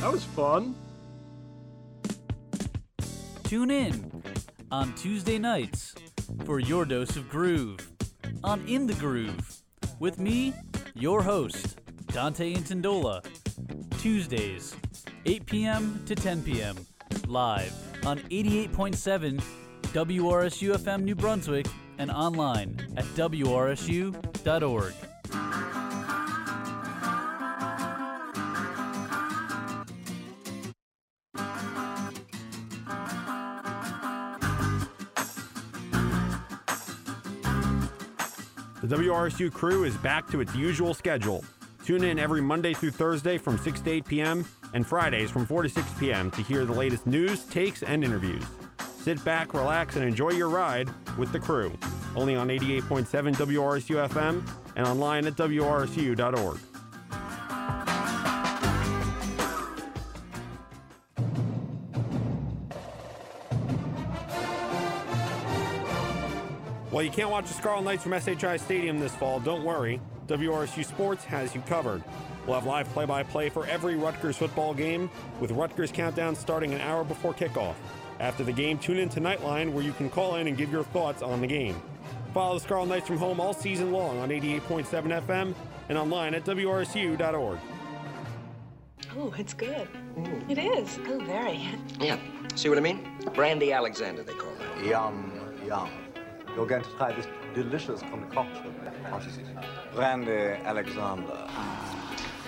That was fun. Tune in on Tuesday nights for your dose of groove on In the Groove with me, your host, Dante Intandola. Tuesdays, 8 p.m. to 10 p.m. live on 88.7 WRSU FM New Brunswick and online at WRSU.org. WRSU crew is back to its usual schedule. Tune in every Monday through Thursday from 6 to 8 p.m. and Fridays from 4 to 6 p.m. to hear the latest news, takes, and interviews. Sit back, relax, and enjoy your ride with the crew. Only on 88.7 WRSU FM and online at WRSU.org. While you can't watch the Scarlet Knights from SHI Stadium this fall, don't worry. WRSU Sports has you covered. We'll have live play by play for every Rutgers football game, with Rutgers Countdown starting an hour before kickoff. After the game, tune in to Nightline where you can call in and give your thoughts on the game. Follow the Scarlet Knights from home all season long on 88.7 FM and online at WRSU.org. Oh, it's good. Mm. It is. Oh, very. Yeah. See what I mean? Brandy Alexander, they call her. Yum, yum. You're going to try this delicious concoction, aren't you? Brandy Alexander.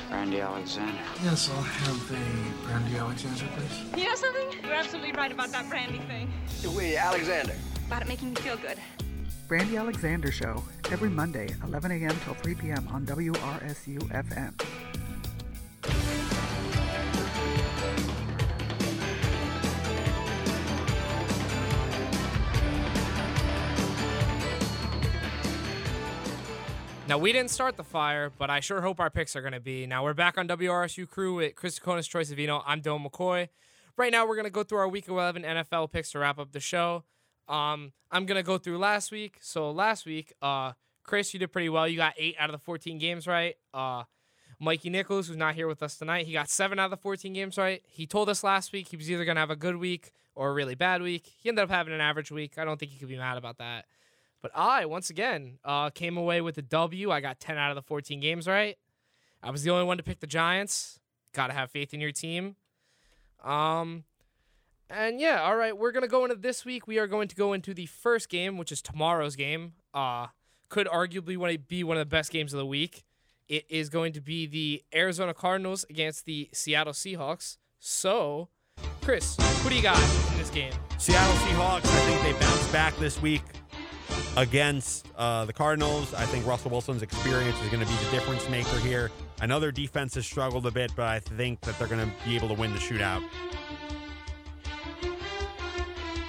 Brandy Alexander. Yes, I'll have the brandy Alexander, please. You know something? You're absolutely right about that brandy thing. We, Alexander. About it making me feel good. Brandy Alexander Show, every Monday, 11 a.m. till 3 p.m. on WRSU FM. Now we didn't start the fire, but I sure hope our picks are going to be. Now we're back on WRSU crew with Chris Tsakonas, Troy Savino. I'm Dylan McCoy. Right now we're going to go through our Week 11 NFL picks to wrap up the show. Um, I'm going to go through last week. So last week, uh, Chris, you did pretty well. You got eight out of the 14 games right. Uh, Mikey Nichols, who's not here with us tonight, he got seven out of the 14 games right. He told us last week he was either going to have a good week or a really bad week. He ended up having an average week. I don't think he could be mad about that. But I, once again, uh, came away with a W. I got 10 out of the 14 games right. I was the only one to pick the Giants. Got to have faith in your team. Um, and yeah, all right, we're gonna go into this week. We are going to go into the first game, which is tomorrow's game. Uh, could arguably be one of the best games of the week. It is going to be the Arizona Cardinals against the Seattle Seahawks. So, Chris, who do you got in this game? Seattle Seahawks, I think they bounced back this week against uh, the Cardinals. I think Russell Wilson's experience is going to be the difference maker here. I know their defense has struggled a bit, but I think that they're going to be able to win the shootout.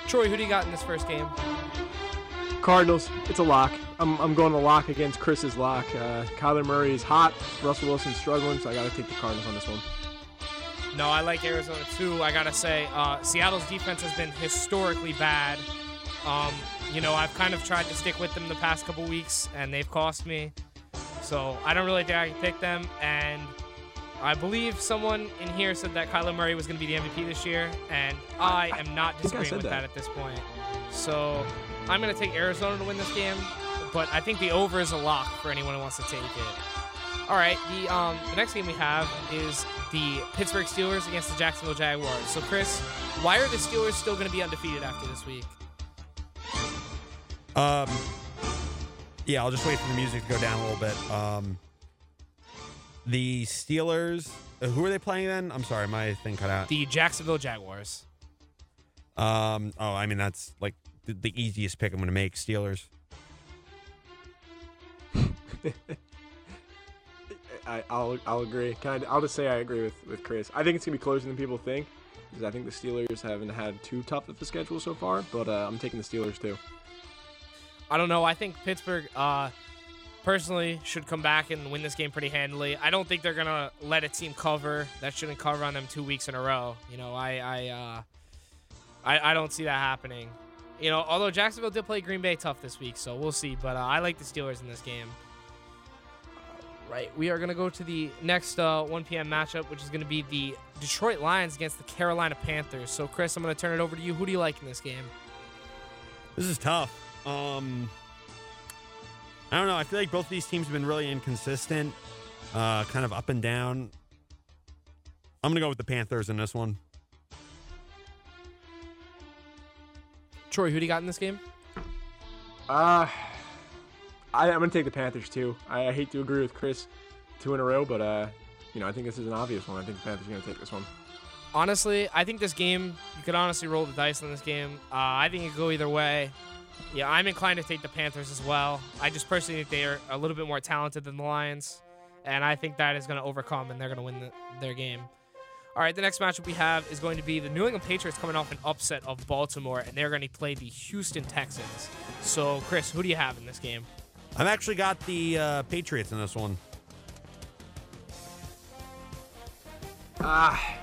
Troy, who do you got in this first game? Cardinals. It's a lock. I'm, I'm going to lock against Chris's lock. Uh, Kyler Murray is hot. Russell Wilson's struggling, so I got to take the Cardinals on this one. No, I like Arizona too. I gotta say, uh, Seattle's defense has been historically bad. Um, you know, I've kind of tried to stick with them the past couple weeks, and they've cost me. So I don't really think I can pick them. And I believe someone in here said that Kyler Murray was going to be the MVP this year, and I, I am not disagreeing with that. that at this point. So I'm going to take Arizona to win this game, but I think the over is a lock for anyone who wants to take it. All right, the um, the next game we have is the Pittsburgh Steelers against the Jacksonville Jaguars. So, Chris, why are the Steelers still going to be undefeated after this week? Um, yeah, I'll just wait for the music to go down a little bit. Um, the Steelers, uh, who are they playing then? I'm sorry, my thing cut out. The Jacksonville Jaguars. Um, oh, I mean that's like the, the easiest pick I'm going to make. Steelers. <laughs> I, will I'll agree. Can I, I'll just say I agree with, with Chris. I think it's gonna be closer than people think because I think the Steelers haven't had too tough of a schedule so far. But uh, I'm taking the Steelers too. I don't know. I think Pittsburgh, uh, personally, should come back and win this game pretty handily. I don't think they're gonna let a team cover that shouldn't cover on them two weeks in a row. You know, I I uh, I, I don't see that happening. You know, although Jacksonville did play Green Bay tough this week, so we'll see. But uh, I like the Steelers in this game right, we are going to go to the next uh, 1 p.m. matchup, which is going to be the Detroit Lions against the Carolina Panthers. So, Chris, I'm going to turn it over to you. Who do you like in this game? This is tough. Um, I don't know. I feel like both of these teams have been really inconsistent, uh, kind of up and down. I'm going to go with the Panthers in this one. Troy, who do you got in this game? Uh, I, am gonna take the Panthers too. I, I, hate to agree with Chris, two in a row, but uh, you know I think this is an obvious one. I think the Panthers are gonna take this one. Honestly, I think this game you could honestly roll the dice on this game. Uh, I think it could go either way. Yeah, I'm inclined to take the Panthers as well. I just personally think they are a little bit more talented than the Lions, and I think that is going to overcome and they're going to win the, their game. All right, the next matchup we have is going to be the New England Patriots coming off an upset of Baltimore, and they're going to play the Houston Texans. So, Chris, who do you have in this game? I've actually got the uh, Patriots in this one. Ah, uh,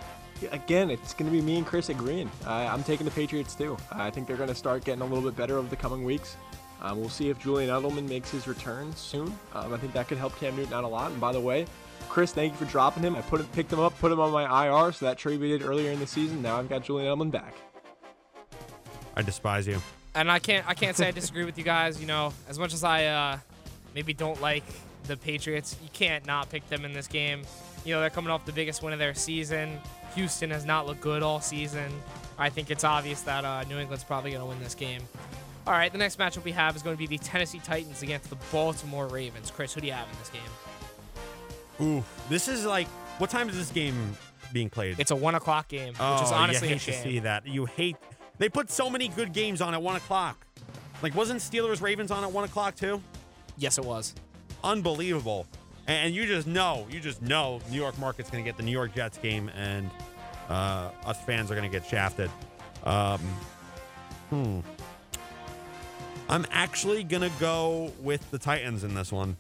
again, it's going to be me and Chris agreeing. Uh, I'm taking the Patriots too. I think they're going to start getting a little bit better over the coming weeks. Um, we'll see if Julian Edelman makes his return soon. Um, I think that could help Cam Newton out a lot. And by the way, Chris, thank you for dropping him. I put him, picked him up, put him on my IR. So that trade we did earlier in the season. Now I've got Julian Edelman back. I despise you and I can't I can't say I disagree with you guys. You know, as much as I uh, maybe don't like the Patriots, you can't not pick them in this game. You know, they're coming off the biggest win of their season. Houston has not looked good all season. I think it's obvious that uh, New England's probably going to win this game. All right, the next matchup we have is going to be the Tennessee Titans against the Baltimore Ravens. Chris, who do you have in this game? Ooh, this is like what time is this game being played? It's a one o'clock game, oh, which is honestly you hate a shame. to see that. You hate they put so many good games on at one o'clock. Like, wasn't Steelers Ravens on at one o'clock too? Yes, it was. Unbelievable. And you just know, you just know New York market's going to get the New York Jets game, and uh, us fans are going to get shafted. Um, hmm. I'm actually going to go with the Titans in this one.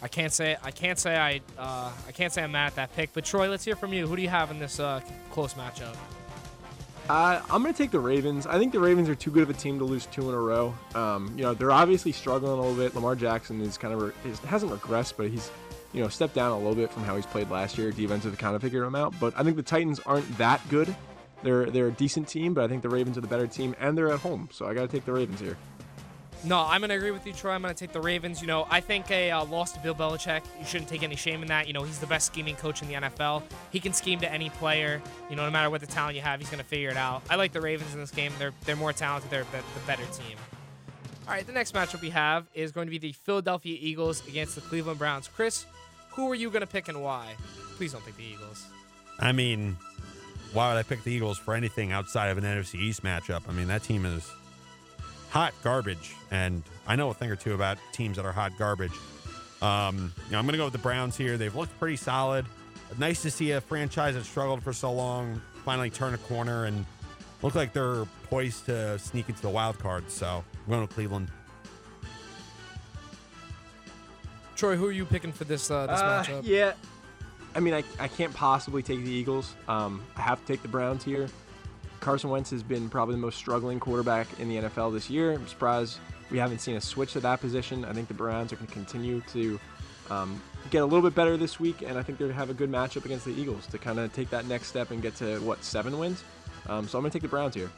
I can't say I can't say I uh, I can't say I'm mad at that pick. But Troy, let's hear from you. Who do you have in this uh, close matchup? Uh, I'm going to take the Ravens. I think the Ravens are too good of a team to lose two in a row. Um, you know, they're obviously struggling a little bit. Lamar Jackson is kind of is, hasn't regressed, but he's you know stepped down a little bit from how he's played last year. Defensive kind of figured him out, but I think the Titans aren't that good. They're they're a decent team, but I think the Ravens are the better team, and they're at home, so I got to take the Ravens here. No, I'm going to agree with you, Troy. I'm going to take the Ravens. You know, I think a uh, loss to Bill Belichick, you shouldn't take any shame in that. You know, he's the best scheming coach in the NFL. He can scheme to any player. You know, no matter what the talent you have, he's going to figure it out. I like the Ravens in this game. They're they're more talented. They're the better team. All right, the next matchup we have is going to be the Philadelphia Eagles against the Cleveland Browns. Chris, who are you going to pick and why? Please don't pick the Eagles. I mean, why would I pick the Eagles for anything outside of an NFC East matchup? I mean, that team is hot garbage, and I know a thing or two about teams that are hot garbage. Um, you know, I'm going to go with the Browns here. They've looked pretty solid. Nice to see a franchise that struggled for so long finally turn a corner and look like they're poised to sneak into the wild card. So I'm going to Cleveland. Troy, who are you picking for this uh, this Uh, matchup? Yeah, I mean, I, I can't possibly take the Eagles. Um, I have to take the Browns here. Carson Wentz has been probably the most struggling quarterback in the NFL this year. I'm surprised we haven't seen a switch to that position. I think the Browns are going to continue to um, get a little bit better this week, and I think they're going to have a good matchup against the Eagles to kind of take that next step and get to, what, seven wins? Um, so I'm going to take the Browns here.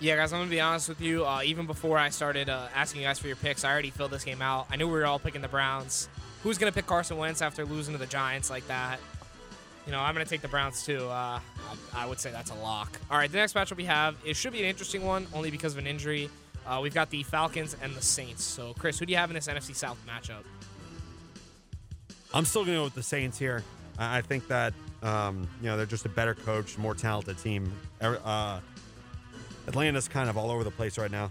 Yeah, guys, I'm gonna be honest with you. Uh, even before I started uh, asking you guys for your picks, I already filled this game out. I knew we were all picking the Browns. Who's gonna pick Carson Wentz after losing to the Giants like that? You know, I'm gonna take the Browns too. Uh, I, I would say that's a lock. All right, the next matchup we have it should be an interesting one, only because of an injury. Uh, we've got the Falcons and the Saints. So, Chris, who do you have in this NFC South matchup? I'm still going to go with the Saints here. I I think that um, you know they're just a better coach, more talented team. Uh, Atlanta's kind of all over the place right now.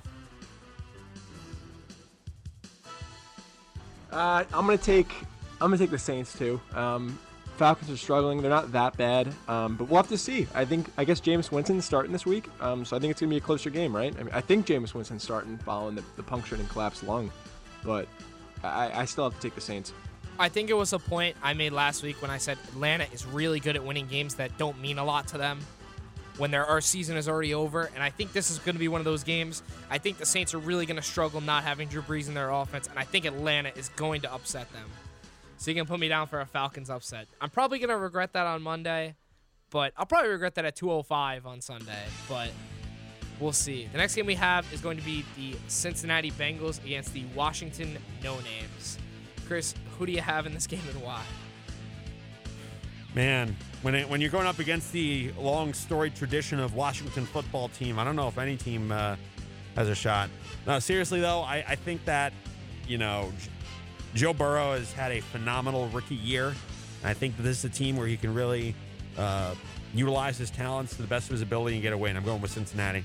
Uh, I'm gonna take I'm gonna take the Saints too. Um, Falcons are struggling; they're not that bad, um, but we'll have to see. I think I guess Jameis Winston's starting this week, um, so I think it's gonna be a closer game, right? I, mean, I think Jameis Winston's starting following the, the punctured and collapsed lung, but I, I still have to take the Saints. I think it was a point I made last week when I said Atlanta is really good at winning games that don't mean a lot to them when their our season is already over. And I think this is going to be one of those games. I think the Saints are really going to struggle not having Drew Brees in their offense, and I think Atlanta is going to upset them. So you can put me down for a Falcons upset. I'm probably to regret that on Monday, but I'll probably regret that at 2:05 on Sunday. But we'll see. The next game we have is going to be the Cincinnati Bengals against the Washington No Names. Chris, who do you have in this <laughs> game and why? Man, when it, when you're going up against the long storied tradition of Washington football team, I don't know if any team uh, has a shot. No, seriously though, I, I think that you know Joe Burrow has had a phenomenal rookie year. I think this is a team where he can really uh, utilize his talents to the best of his ability and get a win. I'm going with Cincinnati.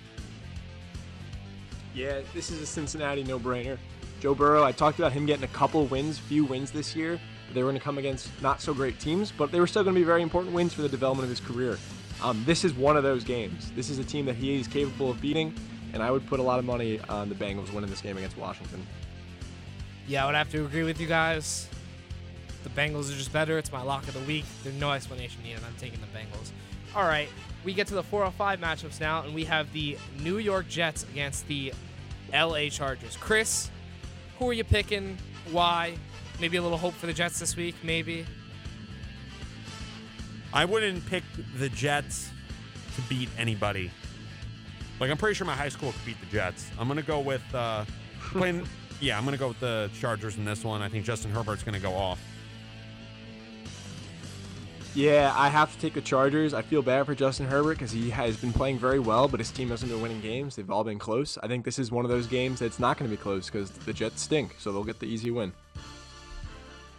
Yeah, this is a Cincinnati no-brainer. Joe Burrow, I talked about him getting a couple wins, few wins this year. They were going to come against not so great teams, but they were still going to be very important wins for the development of his career. Um, this is one of those games. This is a team that he is capable of beating, and I would put a lot of money on the Bengals winning this game against Washington. Yeah, I would have to agree with you guys. The Bengals are just better. It's my lock of the week. There's no explanation needed. I'm taking the Bengals. All right, we get to the 405 matchups now, and we have the New York Jets against the LA Chargers. Chris, who are you picking? Why? Maybe a little hope for the Jets this week, maybe. I wouldn't pick the Jets to beat anybody. Like I'm pretty sure my high school could beat the Jets. I'm gonna go with uh, playing. Yeah, I'm gonna go with the Chargers in this one. I think Justin Herbert's gonna go off. Yeah, I have to take the Chargers. I feel bad for Justin Herbert because he has been playing very well, but his team hasn't been winning games. They've all been close. I think this is one of those games that's not going to be close because the Jets stink, so they'll get the easy win.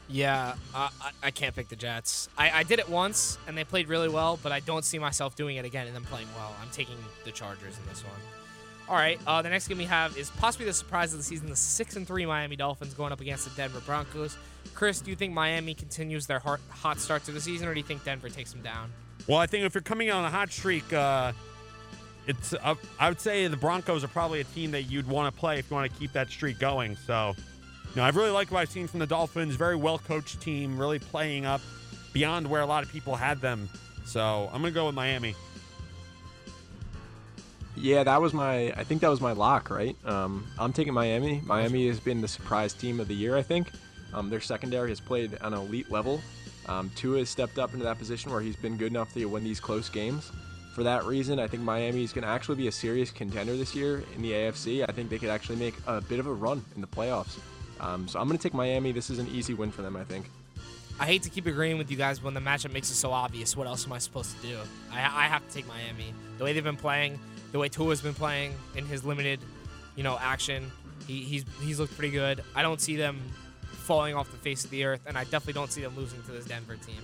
Yeah, I, I can't pick the Jets. I, I did it once, and they played really well, but I don't see myself doing it again and them playing well. I'm taking the Chargers in this one. All right, uh, the next game we have is possibly the surprise of the season: the six and three Miami Dolphins going up against the Denver Broncos. Chris, do you think Miami continues their hot, hot start to the season, or do you think Denver takes them down? Well, I think if you're coming on a hot streak, uh, it's uh, I would say the Broncos are probably a team that you'd want to play if you want to keep that streak going. So you know, I've really liked what I've seen from the Dolphins. Very well coached team, really playing up beyond where a lot of people had them. So I'm gonna go with Miami. Yeah, that was my. I think that was my lock, right? Um, I'm taking Miami. Miami has been the surprise team of the year. I think um, their secondary has played on an elite level. Um, Tua has stepped up into that position where he's been good enough to win these close games. For that reason, I think Miami is going to actually be a serious contender this year in the AFC. I think they could actually make a bit of a run in the playoffs. Um, so I'm going to take Miami. This is an easy win for them, I think. I hate to keep agreeing with you guys when the matchup makes it so obvious. What else am I supposed to do? I, I have to take Miami. The way they've been playing, the way Tua's been playing in his limited, you know, action, he, he's he's looked pretty good. I don't see them falling off the face of the earth, and I definitely don't see them losing to this Denver team.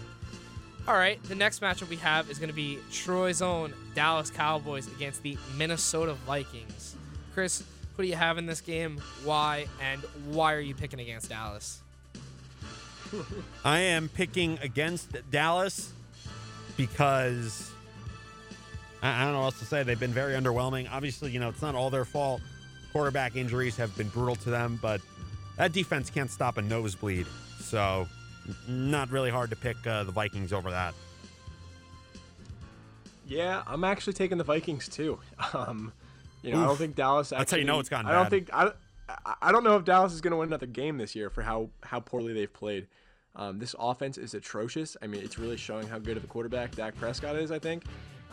All right, the next matchup we have is going to be Troy's own Dallas Cowboys against the Minnesota Vikings. Chris, who do you have in this game? Why? And why are you picking against Dallas? I am picking against Dallas because I, don't know what else to say. They've been very underwhelming. Obviously, you know, it's not all their fault. Quarterback injuries have been brutal to them, but that defense can't stop a nosebleed. So, not really hard to pick uh, the Vikings over that. Yeah, I'm actually taking the Vikings too. <laughs> Um, you know, I don't think Dallas. Actually, That's how you know it's gone I don't bad. think I, I- don't know if Dallas is going to win another game this year for how how poorly they've played. Um, this offense is atrocious. I mean, it's really showing how good of a quarterback Dak Prescott is. I think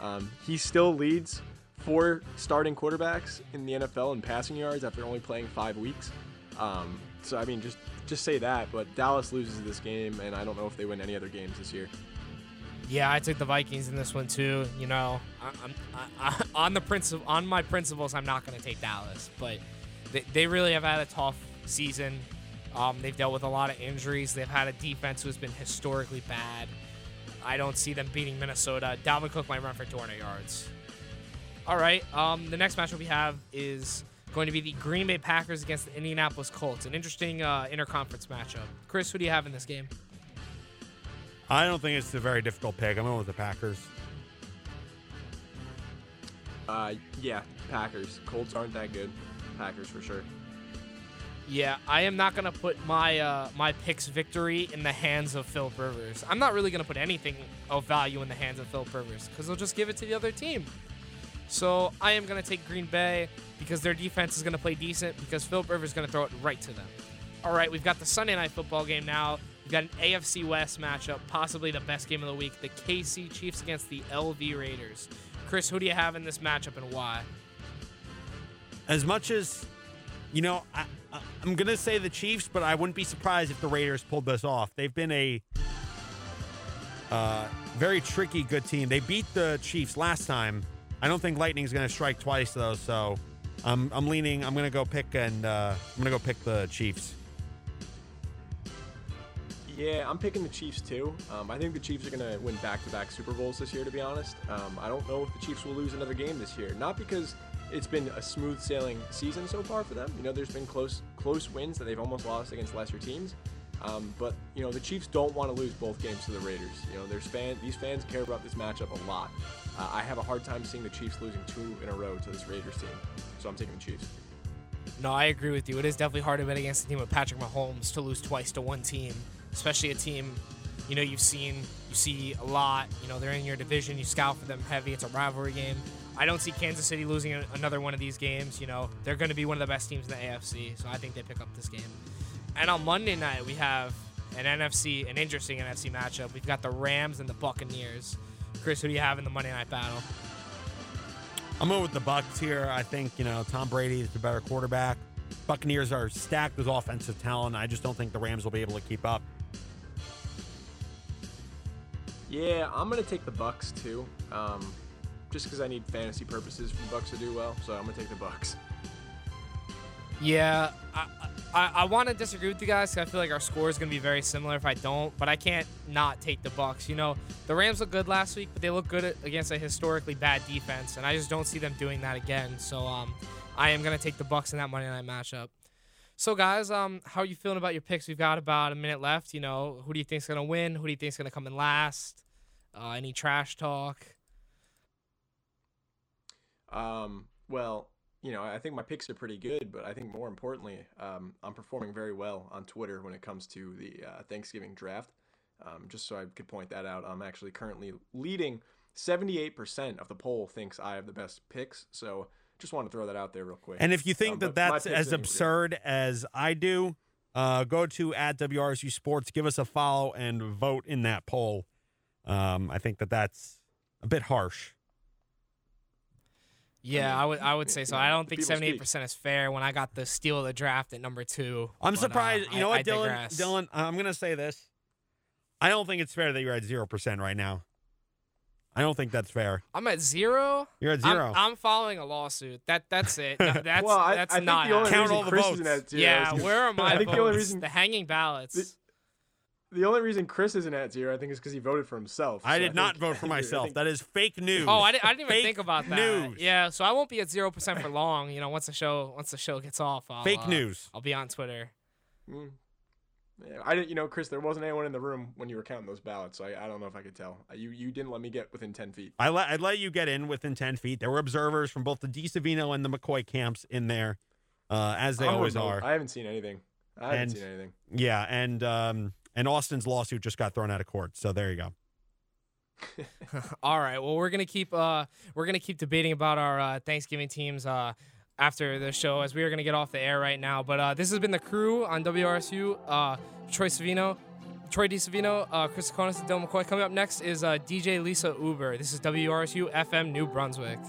um, he still leads four starting quarterbacks in the NFL in passing yards after only playing five weeks. Um, so I mean, just just say that. But Dallas loses this game, and I don't know if they win any other games this year. Yeah, I took the Vikings in this one too. You know, I, I, I, on the principle on my principles, I'm not going to take Dallas, but they, they really have had a tough season. Um, they've dealt with a lot of injuries. They've had a defense who's been historically bad. I don't see them beating Minnesota. Dalvin Cook might run for 200 yards. All right. Um, the next matchup we have is going to be the Green Bay Packers against the Indianapolis Colts. An interesting uh, interconference matchup. Chris, who do you have in this game? I don't think it's a very difficult pick. I'm going with the Packers. Uh, yeah, Packers. Colts aren't that good. Packers for sure. Yeah, I am not gonna put my uh, my picks victory in the hands of Philip Rivers. I'm not really gonna put anything of value in the hands of Philip Rivers because they'll just give it to the other team. So I am gonna take Green Bay because their defense is gonna play decent because Philip Rivers is gonna throw it right to them. All right, we've got the Sunday night football game now. We've got an AFC West matchup, possibly the best game of the week: the KC Chiefs against the LV Raiders. Chris, who do you have in this matchup and why? As much as, you know, I, I'm going to say the Chiefs, but I wouldn't be surprised if the Raiders pulled this off. They've been a uh, very tricky, good team. They beat the Chiefs last time. I don't think Lightning's going to strike twice, though, so I'm, I'm leaning, I'm to go pick, and uh, I'm to go pick the Chiefs. Yeah, I'm picking the Chiefs too. Um, I think the Chiefs are to win back-to-back Super Bowls this year. To be honest, um, I don't know if the Chiefs will lose another game this year. Not because it's been a smooth sailing season so far for them. You know, there's been close close wins that they've almost lost against lesser teams. Um, but you know, the Chiefs don't want to lose both games to the Raiders. You know, there's fan these fans care about this matchup a lot. Uh, I have a hard time seeing the Chiefs losing two in a row to this Raiders team, so I'm taking the Chiefs. No, I agree with you. It is definitely hard to bet against a team with Patrick Mahomes to lose twice to one team, especially a team, you know, you've seen, you see a lot. You know, they're in your division. You scout for them heavy. It's a rivalry game. I don't see Kansas City losing another one of these games. You know, they're going to be one of the best teams in the AFC, so I think they pick up this game. And on Monday night, we have an NFC, an interesting NFC matchup. We've got the Rams and the Buccaneers. Chris, who do you have in the Monday night battle? I'm going with the Bucks here. I think you know Tom Brady is the better quarterback. Buccaneers are stacked with offensive talent. I just don't think the Rams will be able to keep up. Yeah, I'm gonna take the Bucks too. Um, just because I need fantasy purposes for the Bucks to do well, so I'm gonna take the Bucks. Yeah, I I, I want to disagree with you guys I feel like our score is to be very similar if I don't, but I can't not take the Bucks. You know, the Rams look good last week, but they look good against a historically bad defense, and I just don't see them doing that again. So um, I am to take the Bucks in that Monday night matchup. So guys, um, how are you feeling about your picks? We've got about a minute left. You know, who do you think's to win? Who do you think's to come in last? Uh, any trash talk? Um, well, you know, I think my picks are pretty good, but I think more importantly, um, I'm performing very well on Twitter when it comes to the uh, Thanksgiving draft. Um, just so I could point that out, I'm actually currently leading. 78% of the poll thinks I have the best picks. So just want to throw that out there real quick. And if you think Um, that that's as are- absurd as I do, uh, go to at WRSU Sports, give us a follow, and vote in that poll. Um, I think that that's a bit harsh. Yeah, I would I would say so. I don't think people seventy speak. eight percent is fair. When I got the steal of the draft at number two, I'm but, uh, surprised. you I- know what, I Dylan? digress. Dylan, I'm going to say this. I don't think it's fair that you're at 0% right now. I don't think that's fair. I'm at zero. You're at I'm- 0 I'm, following a lawsuit. That that's it. <laughs> No, that's well, I, that's I think not the only Count all the Chris votes. isn't at zero Yeah, is 'cause- where are <laughs> my I think the only reason the hanging ballots. the only reason Chris isn't at zero, I think, is because he voted for himself. I So did not think- vote for <laughs> myself. think- That is fake news. Oh, I didn't, I didn't even Fake think about that. News. Yeah, so I won't be at zero percent for long. You know, once the show once the show gets off, I'll, Fake uh, news. I'll be on Twitter. Mm. Yeah, I didn't, you know, Chris. There wasn't anyone in the room when you were counting those ballots, so I, I don't know if I could tell. Uh, You you didn't let me get within ten feet. I let, I'd let you get in within 10 feet. There were observers from both the DeSavino and the McCoy camps in there, uh, as they I don't always know. are. I haven't seen anything. I haven't And- seen anything. Yeah, and um, and Austin's lawsuit just got thrown out of court. So there you go. <laughs> All right. Well, we're gonna keep uh we're gonna keep debating about our uh, Thanksgiving teams uh after the show as we are gonna get off the air right now. But uh, this has been the crew on WRSU. Uh, Troy Savino, Troy DeSavino, uh, Chris Tsakonas, and Dylan McCoy. Coming up next is uh, DJ Lisa Uber. This is WRSU FM New Brunswick.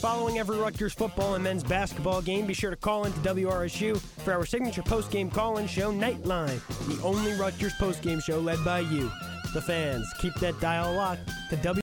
Following every Rutgers football and men's basketball game, be sure to call into WRSU for our signature post-game call-in show, Nightline, the only Rutgers post-game show led by you, the fans. Keep that dial locked to W.